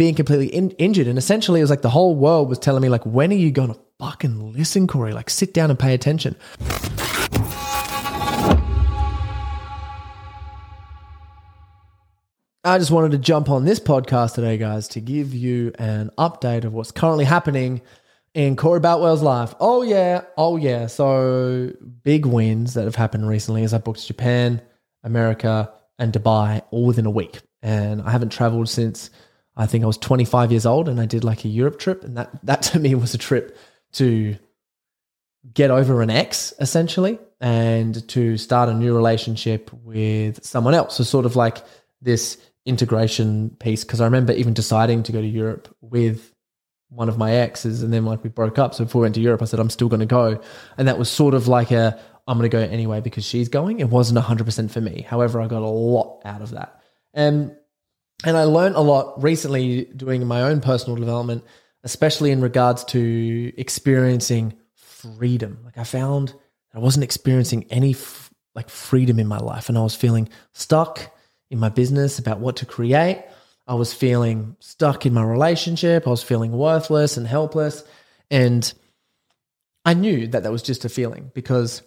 being completely in- injured. And essentially, it was like the whole world was telling me, like, when are you going to fucking listen, Corey? Like, sit down and pay attention. I just wanted to jump on this podcast today, guys, to give you an update of what's currently happening in Corey Boutwell's life. Oh, yeah. Oh, yeah. So, big wins that have happened recently as I booked Japan, America, and Dubai all within a week. And I haven't traveled since I think I was 25 years old and I did like a Europe trip. And that, that to me was a trip to get over an ex essentially and to start a new relationship with someone else. So, sort of like this integration piece. Cause I remember even deciding to go to Europe with one of my exes and then like we broke up. So, before we went to Europe, I said, I'm still going to go. And that was sort of like a, I'm going to go anyway because she's going. It wasn't 100% for me. However, I got a lot out of that. And and I learned a lot recently doing my own personal development, especially in regards to experiencing freedom. Like I found I wasn't experiencing any f- like freedom in my life, and I was feeling stuck in my business about what to create. I was feeling stuck in my relationship. I was feeling worthless and helpless, and I knew that that was just a feeling because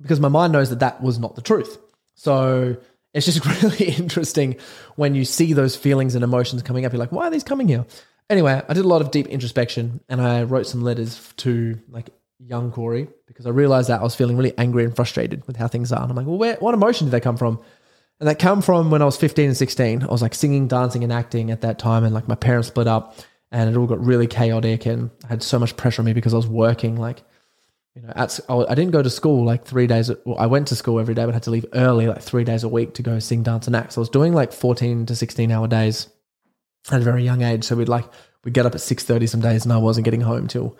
because my mind knows that that was not the truth. So it's just really interesting when you see those feelings and emotions coming up. You're like, why are these coming here? Anyway, I did a lot of deep introspection and I wrote some letters to like young Corey because I realized that I was feeling really angry and frustrated with how things are. And I'm like, well, where, what emotion did they come from? And that come from when I was 15 and 16. I was like singing, dancing, and acting at that time. And like my parents split up and it all got really chaotic. And I had so much pressure on me because I was working like you know, at, I didn't go to school like three days. Well, I went to school every day, but had to leave early, like three days a week to go sing, dance, and act. So I was doing like 14 to 16 hour days at a very young age. So we'd like, we'd get up at 6.30 some days and I wasn't getting home till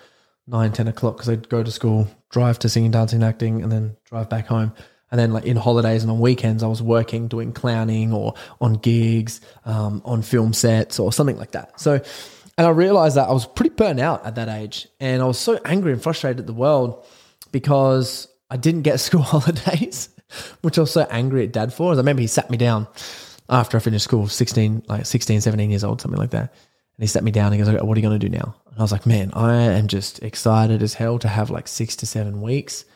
9, 10 o'clock because I'd go to school, drive to singing, dancing, acting, and then drive back home. And then, like in holidays and on weekends, I was working, doing clowning or on gigs, um, on film sets or something like that. So and I realized that I was pretty burnt out at that age. And I was so angry and frustrated at the world because I didn't get school holidays, which I was so angry at dad for. I remember he sat me down after I finished school, 16, like 16, 17 years old, something like that. And he sat me down and he goes, What are you going to do now? And I was like, Man, I am just excited as hell to have like six to seven weeks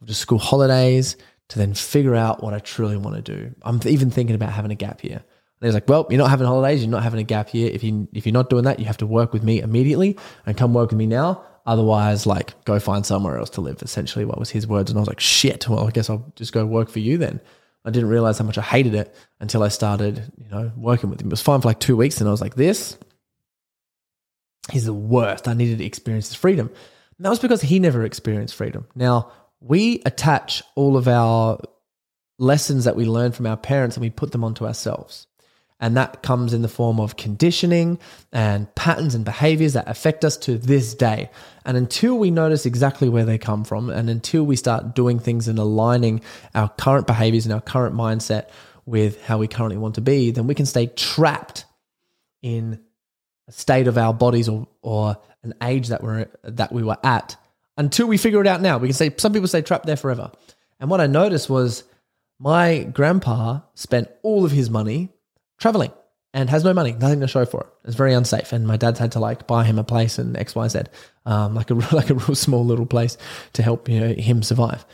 of just school holidays to then figure out what I truly want to do. I'm even thinking about having a gap year. And he's like, well, you're not having holidays, you're not having a gap year. If you if you're not doing that, you have to work with me immediately and come work with me now. Otherwise, like go find somewhere else to live. Essentially, what was his words, and I was like, shit. Well, I guess I'll just go work for you then. I didn't realize how much I hated it until I started, you know, working with him. It was fine for like two weeks, and I was like, this is the worst. I needed to experience freedom. And that was because he never experienced freedom. Now we attach all of our lessons that we learn from our parents and we put them onto ourselves. And that comes in the form of conditioning and patterns and behaviors that affect us to this day. And until we notice exactly where they come from, and until we start doing things and aligning our current behaviors and our current mindset with how we currently want to be, then we can stay trapped in a state of our bodies or, or an age that we're that we were at until we figure it out now. We can say some people say trapped there forever. And what I noticed was my grandpa spent all of his money traveling and has no money, nothing to show for it. It's very unsafe. And my dad's had to like buy him a place in X, Y, Z, um, like a like a real small little place to help you know him survive.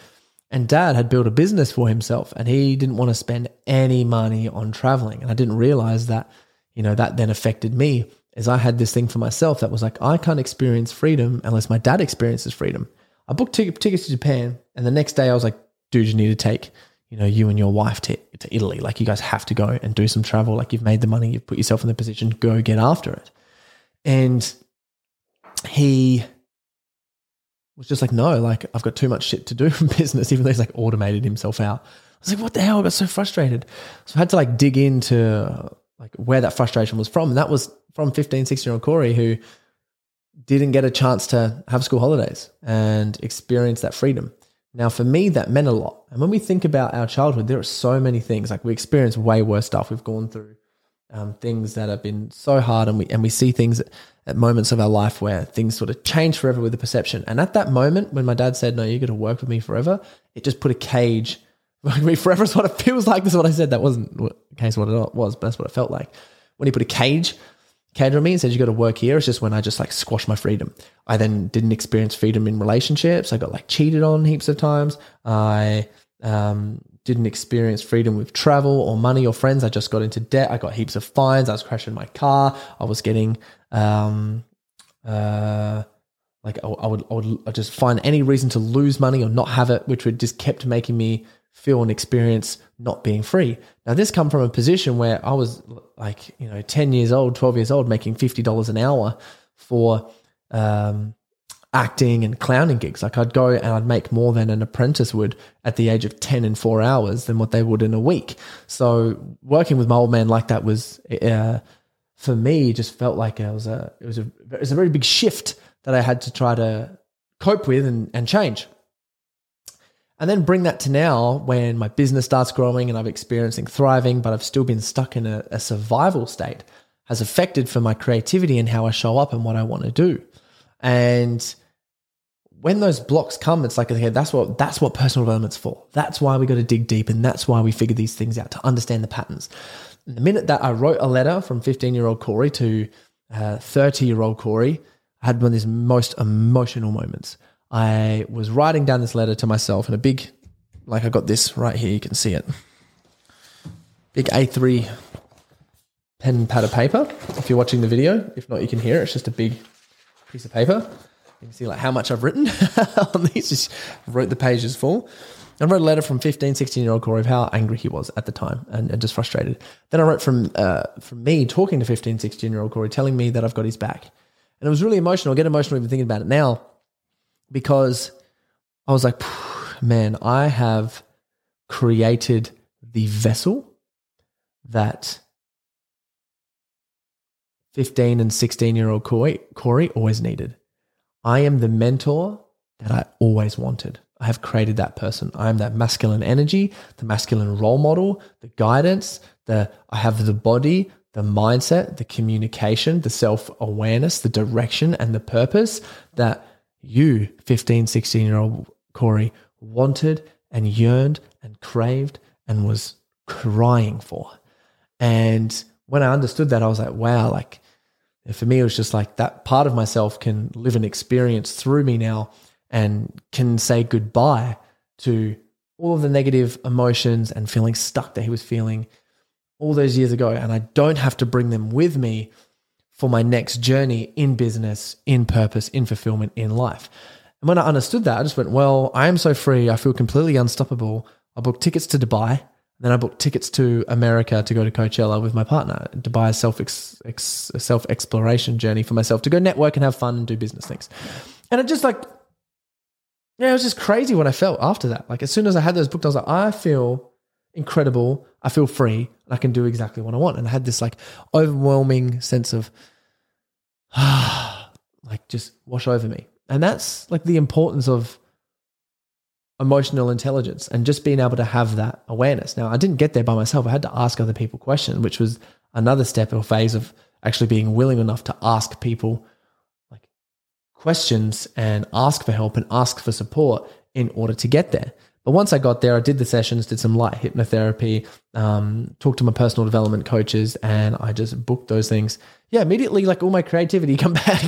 And dad had built a business for himself, and he didn't want to spend any money on traveling. And I didn't realize that, you know, that then affected me as I had this thing for myself that was like, I can't experience freedom unless my dad experiences freedom. I booked tickets to Japan, and the next day I was like, dude, you need to take you know, you and your wife to, to Italy. Like you guys have to go and do some travel. Like you've made the money, you've put yourself in the position, go get after it. And he was just like, no, like I've got too much shit to do in business, even though he's like automated himself out. I was like, what the hell? I got so frustrated. So I had to like dig into like where that frustration was from. And that was from 15, 16 year old Corey who didn't get a chance to have school holidays and experience that freedom. Now, for me, that meant a lot. And when we think about our childhood, there are so many things. Like we experience way worse stuff. We've gone through um, things that have been so hard, and we and we see things at, moments of our life where things sort of change forever with the perception. And at that moment, when my dad said, "No, you're going to work with me forever," it just put a cage. Me forever is what it feels like. This is what I said. That wasn't the case. What it was, but that's what it felt like when he put a cage and said, "You got to work here." It's just when I just like squashed my freedom. I then didn't experience freedom in relationships. I got like cheated on heaps of times. I um, didn't experience freedom with travel or money or friends. I just got into debt. I got heaps of fines. I was crashing my car. I was getting, um, uh, like I, I would, I would I'd just find any reason to lose money or not have it, which would just kept making me feel and experience not being free. Now, this come from a position where I was like, you know, 10 years old, 12 years old, making $50 an hour for, um, acting and clowning gigs. Like I'd go and I'd make more than an apprentice would at the age of 10 in four hours than what they would in a week. So working with my old man like that was, uh, for me, just felt like it was a, it was a, it was a very big shift that I had to try to cope with and, and change. And then bring that to now when my business starts growing and I'm experiencing thriving, but I've still been stuck in a, a survival state has affected for my creativity and how I show up and what I want to do. And when those blocks come, it's like okay, that's what that's what personal development's for. That's why we got to dig deep, and that's why we figure these things out to understand the patterns. The minute that I wrote a letter from 15 year old Corey to 30 uh, year old Corey, I had one of these most emotional moments. I was writing down this letter to myself in a big, like I got this right here. You can see it. Big A3 pen and pad of paper. If you're watching the video, if not, you can hear it. It's just a big piece of paper. You can see like how much I've written on these. Just wrote the pages full. I wrote a letter from 15, 16 year old Corey of how angry he was at the time and, and just frustrated. Then I wrote from uh, from me talking to 15, 16 year old Corey, telling me that I've got his back. And it was really emotional. I get emotional even thinking about it now because I was like, man, I have created the vessel that 15 and 16 year old Corey, Corey always needed. I am the mentor that I always wanted. I have created that person. I am that masculine energy, the masculine role model, the guidance, the I have the body, the mindset, the communication, the self-awareness, the direction and the purpose that you, 15, 16 year old Corey, wanted and yearned and craved and was crying for. And when I understood that, I was like, wow, like for me, it was just like that part of myself can live an experience through me now and can say goodbye to all of the negative emotions and feeling stuck that he was feeling all those years ago. And I don't have to bring them with me for my next journey in business, in purpose, in fulfillment, in life. And when I understood that, I just went, well, I am so free. I feel completely unstoppable. I booked tickets to Dubai. Then I booked tickets to America to go to Coachella with my partner. Dubai a self ex, self exploration journey for myself to go network and have fun and do business things. And it just like, yeah, it was just crazy what I felt after that. Like as soon as I had those booked, I was like, I feel incredible. I feel free. I can do exactly what I want. And I had this like overwhelming sense of like just wash over me. And that's like the importance of emotional intelligence and just being able to have that awareness. Now, I didn't get there by myself. I had to ask other people questions, which was another step or phase of actually being willing enough to ask people like questions and ask for help and ask for support in order to get there. But once I got there, I did the sessions, did some light hypnotherapy, um, talked to my personal development coaches, and I just booked those things. Yeah, immediately, like all my creativity come back.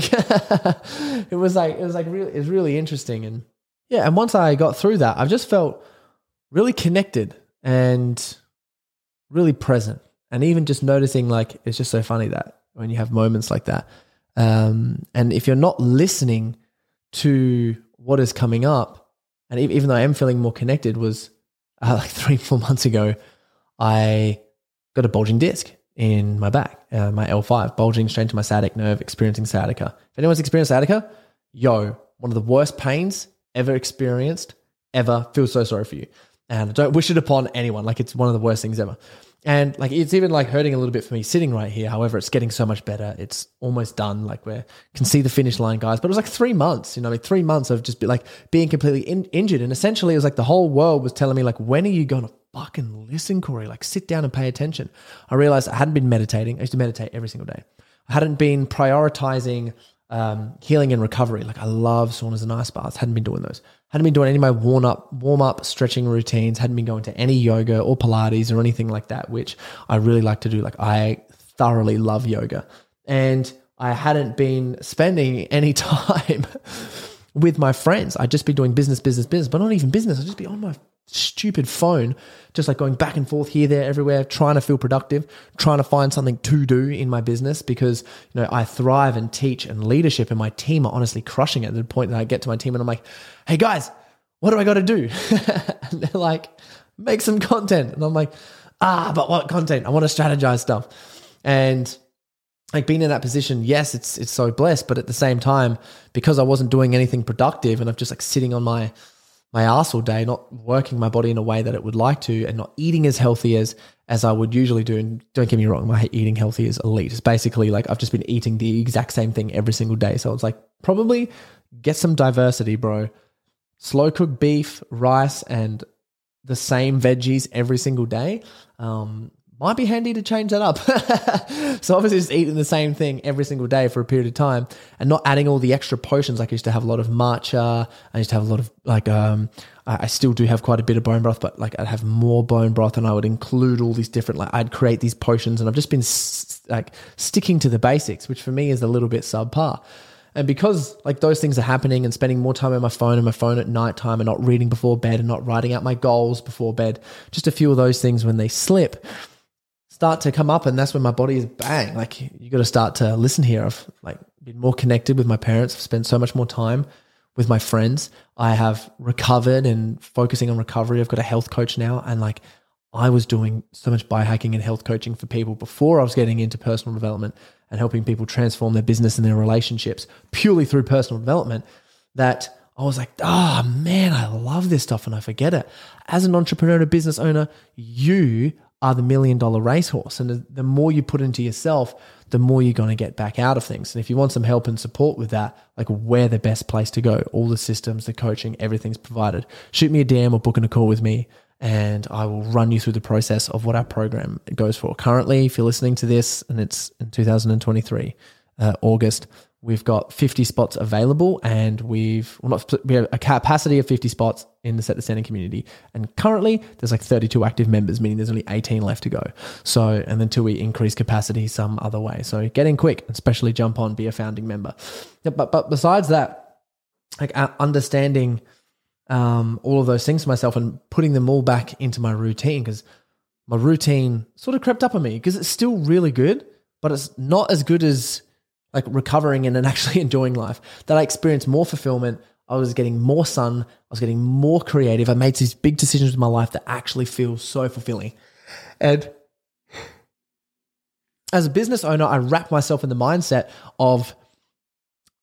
it was like it was like really it was really interesting, and yeah. And once I got through that, I've just felt really connected and really present, and even just noticing like it's just so funny that when you have moments like that, um, and if you're not listening to what is coming up and even though I am feeling more connected, was uh, like three, four months ago, I got a bulging disc in my back, uh, my L5, bulging straight into my sciatic nerve, experiencing sciatica. If anyone's experienced sciatica, yo, one of the worst pains ever experienced, ever. Feel so sorry for you. And I don't wish it upon anyone. Like it's one of the worst things ever. And like it's even like hurting a little bit for me sitting right here. However, it's getting so much better. It's almost done. Like we can see the finish line, guys. But it was like three months. You know, like three months of just be like being completely in- injured. And essentially, it was like the whole world was telling me like, when are you going to fucking listen, Corey? Like sit down and pay attention. I realized I hadn't been meditating. I used to meditate every single day. I hadn't been prioritizing um, healing and recovery. Like I love saunas and ice baths. Hadn't been doing those. Hadn't been doing any of my warm up, warm up stretching routines. Hadn't been going to any yoga or Pilates or anything like that, which I really like to do. Like I thoroughly love yoga, and I hadn't been spending any time with my friends. I'd just be doing business, business, business, but not even business. I'd just be on my stupid phone, just like going back and forth here, there, everywhere, trying to feel productive, trying to find something to do in my business because, you know, I thrive and teach and leadership and my team are honestly crushing it to the point that I get to my team and I'm like, hey guys, what do I got to do? and they're like, make some content. And I'm like, ah, but what content? I want to strategize stuff. And like being in that position, yes, it's it's so blessed, but at the same time, because I wasn't doing anything productive and I'm just like sitting on my my ass all day, not working my body in a way that it would like to, and not eating as healthy as as I would usually do. And don't get me wrong, my eating healthy is elite. It's basically like I've just been eating the exact same thing every single day. So it's like probably get some diversity, bro. Slow cooked beef, rice, and the same veggies every single day. Um, might be handy to change that up. so obviously just eating the same thing every single day for a period of time and not adding all the extra potions. Like I used to have a lot of matcha. I used to have a lot of like um I still do have quite a bit of bone broth, but like I'd have more bone broth and I would include all these different like I'd create these potions and I've just been like sticking to the basics, which for me is a little bit subpar. And because like those things are happening and spending more time on my phone and my phone at night time and not reading before bed and not writing out my goals before bed, just a few of those things when they slip, start to come up and that's when my body is bang. Like you got to start to listen here. I've like been more connected with my parents. I've spent so much more time with my friends. I have recovered and focusing on recovery. I've got a health coach now and like i was doing so much biohacking and health coaching for people before i was getting into personal development and helping people transform their business and their relationships purely through personal development that I was like, oh man, I love this stuff and I forget it. As an entrepreneur and business owner, you are the million dollar racehorse. And the, more you put into yourself, the more you're going to get back out of things. And if you want some help and support with that, like we're the best place to go. All the systems, the coaching, everything's provided. Shoot me a DM or book in a call with me and I will run you through the process of what our program goes for. Currently, if you're listening to this and it's in 2023, uh, August, We've got 50 spots available, and we've well not we have a capacity of 50 spots in the set the standard community. And currently, there's like 32 active members, meaning there's only 18 left to go. So, and until we increase capacity some other way, so get in quick, especially jump on, be a founding member. But but besides that, like understanding um, all of those things for myself and putting them all back into my routine because my routine sort of crept up on me because it's still really good, but it's not as good as like recovering and, actually enjoying life, that I experienced more fulfillment. I was getting more sun. I was getting more creative. I made these big decisions in my life that actually feel so fulfilling. And as a business owner, I wrap myself in the mindset of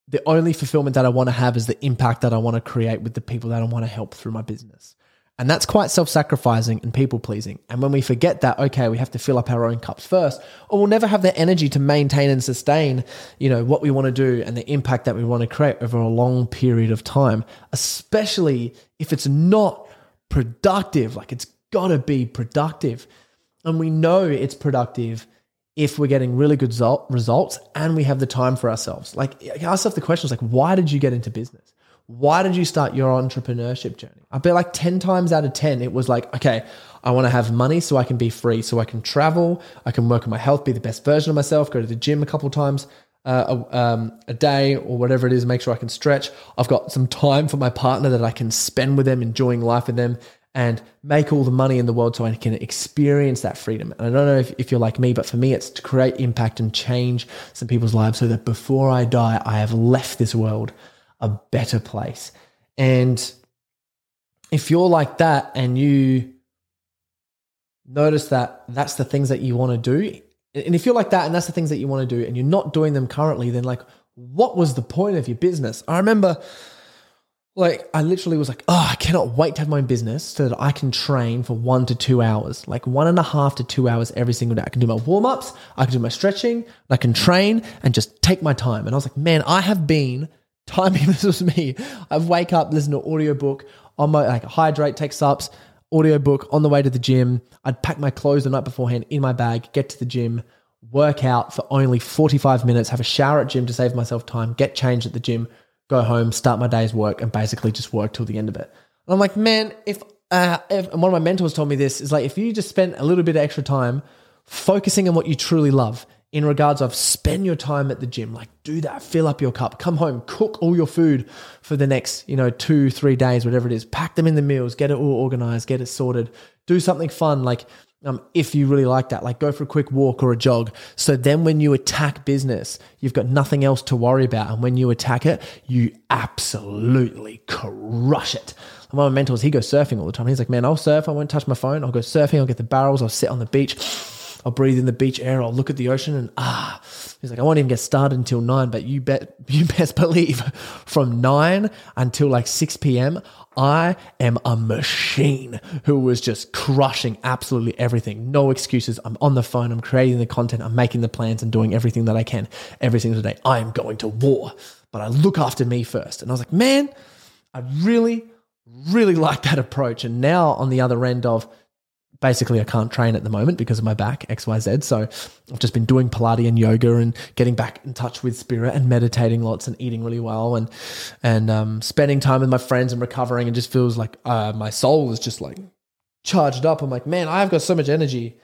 the only fulfillment that I want to have is the impact that I want to create with the people that I want to help through my business. And that's quite self sacrificing and people pleasing. And when we forget that, okay, we have to fill up our own cups first, or we'll never have the energy to maintain and sustain, you know, what we want to do and the impact that we want to create over a long period of time, especially if it's not productive. Like it's got to be productive. And we know it's productive if we're getting really good results and we have the time for ourselves. Like, ask yourself the questions like, why did you get into business? Why did you start your entrepreneurship journey? I bet like 10 times out of 10, it was like, okay, I want to have money so I can be free, so I can travel, I can work on my health, be the best version of myself, go to the gym a couple times uh, a, um, a day or whatever it is, make sure I can stretch. I've got some time for my partner that I can spend with them, enjoying life with them, and make all the money in the world so I can experience that freedom. And I don't know if, if you're like me, but for me, it's to create impact and change some people's lives so that before I die, I have left this world a better place. And if you're like that and you notice that that's the things that you want to do, and if you're like that and that's the things that you want to do and you're not doing them currently, then like, what was the point of your business? I remember like I literally was like, oh, I cannot wait to have my own business so that I can train for one to two hours, like one and a half to two hours every single day. I can do my warm ups, I can do my stretching, I can train and just take my time. And I was like, man, I have been timing this was me. I wake up, listen to audiobook on my like hydrate, take sups, audiobook on the way to the gym. I'd pack my clothes the night beforehand in my bag, get to the gym, work out for only 45 minutes, have a shower at gym to save myself time, get changed at the gym, go home, start my day's work, and basically just work till the end of it. And I'm like, man, if, uh, if and one of my mentors told me this is like, if you just spend a little bit of extra time focusing on what you truly love, in regards of spend your time at the gym. Like do that. Fill up your cup. Come home. Cook all your food for the next you know two three days whatever it is. Pack them in the meals. Get it all organized. Get it sorted. Do something fun. Like um, if you really like that like go for a quick walk or a jog. So then when you attack business you've got nothing else to worry about. And when you attack it you absolutely crush it. One of my mentors he goes surfing all the time. He's like man i'll surf. I won't touch my phone. I'll go surfing. I'll get the barrels. I'll sit on the beach I'll breathe in the beach air. I'll look at the ocean and ah, he's like, I won't even get started until nine, but you bet, you best believe from nine until like 6 p.m., I am a machine who was just crushing absolutely everything. No excuses. I'm on the phone. I'm creating the content. I'm making the plans and doing everything that I can every single day. I am going to war, but I look after me first. And I was like, man, I really, really like that approach. And now on the other end of, basically I can't train at the moment because of my back, XYZ. So I've just been doing Pilates and yoga and getting back in touch with spirit and meditating lots and eating really well and and um, spending time with my friends and recovering and just feels like uh, my soul is just like charged up. I'm like, man, I've got so much energy.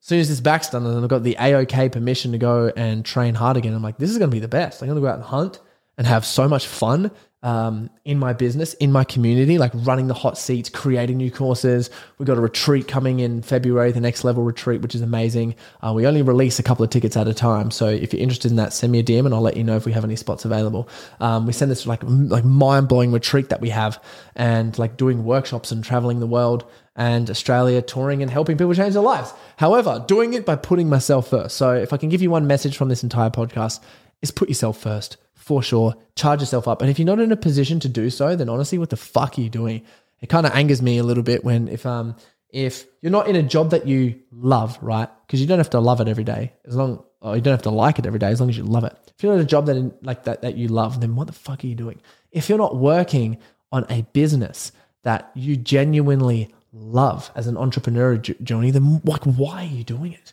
As soon as this back's done and I've got the AOK permission to go and train hard again, I'm like, this is going to be the best. I'm going to go out and hunt and have so much fun um, in my business, in my community, like running the hot seats, creating new courses. We've got a retreat coming in February, the next level retreat, which is amazing. Uh, we only release a couple of tickets at a time. So if you're interested in that, send me a DM and I'll let you know if we have any spots available. Um, we send this like, like mind blowing retreat that we have and like doing workshops and traveling the world and Australia touring and helping people change their lives. However, doing it by putting myself first. So if I can give you one message from this entire podcast, is put yourself first for sure. Charge yourself up. And if you're not in a position to do so, then honestly, what the fuck are you doing? It kind of angers me a little bit when if um if you're not in a job that you love, right? Because you don't have to love it every day. As long or you don't have to like it every day, as long as you love it. If you're in a job that like that that you love, then what the fuck are you doing? If you're not working on a business that you genuinely love as an entrepreneur journey, then like why are you doing it?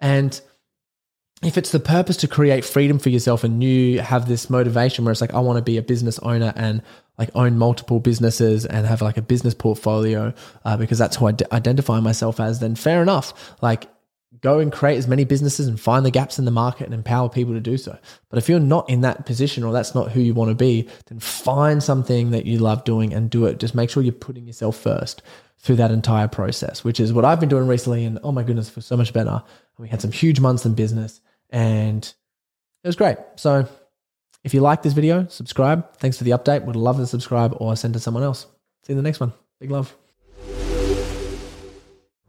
And if it's the purpose to create freedom for yourself and you have this motivation where it's like, I want to be a business owner and like own multiple businesses and have like a business portfolio uh, because that's who I d- identify myself as, then fair enough. Like, go and create as many businesses and find the gaps in the market and empower people to do so. But if you're not in that position or that's not who you want to be, then find something that you love doing and do it. Just make sure you're putting yourself first through that entire process, which is what I've been doing recently. And oh my goodness, for so much better. We had some huge months in business and it was great. So if you like this video, subscribe. Thanks for the update. Would love to subscribe or send to someone else. See you in the next one. Big love.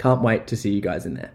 Can't wait to see you guys in there.